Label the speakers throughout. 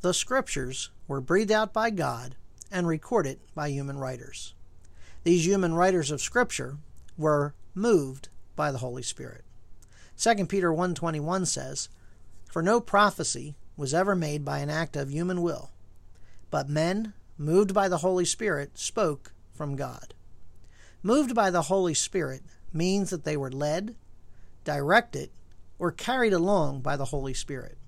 Speaker 1: the scriptures were breathed out by God and recorded by human writers. These human writers of scripture were moved by the Holy Spirit. 2 Peter 1:21 says, "For no prophecy was ever made by an act of human will, but men, moved by the Holy Spirit, spoke from God." Moved by the Holy Spirit means that they were led, directed, or carried along by the Holy Spirit.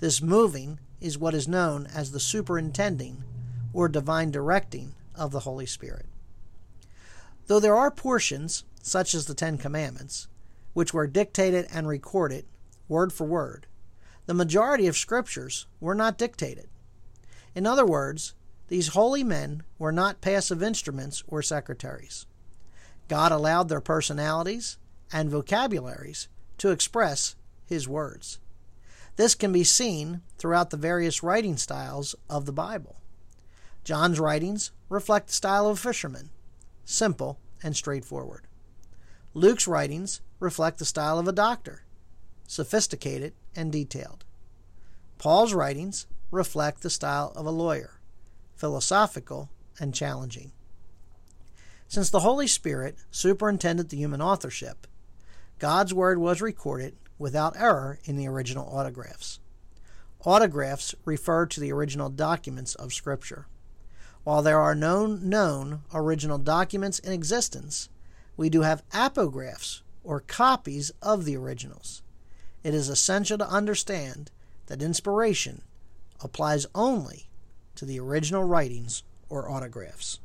Speaker 1: This moving is what is known as the superintending or divine directing of the Holy Spirit. Though there are portions, such as the Ten Commandments, which were dictated and recorded word for word, the majority of scriptures were not dictated. In other words, these holy men were not passive instruments or secretaries. God allowed their personalities and vocabularies to express His words. This can be seen throughout the various writing styles of the Bible. John's writings reflect the style of a fisherman, simple and straightforward. Luke's writings reflect the style of a doctor, sophisticated and detailed. Paul's writings reflect the style of a lawyer, philosophical and challenging. Since the Holy Spirit superintended the human authorship, God's Word was recorded without error in the original autographs. Autographs refer to the original documents of Scripture. While there are no known original documents in existence, we do have apographs or copies of the originals. It is essential to understand that inspiration applies only to the original writings or autographs.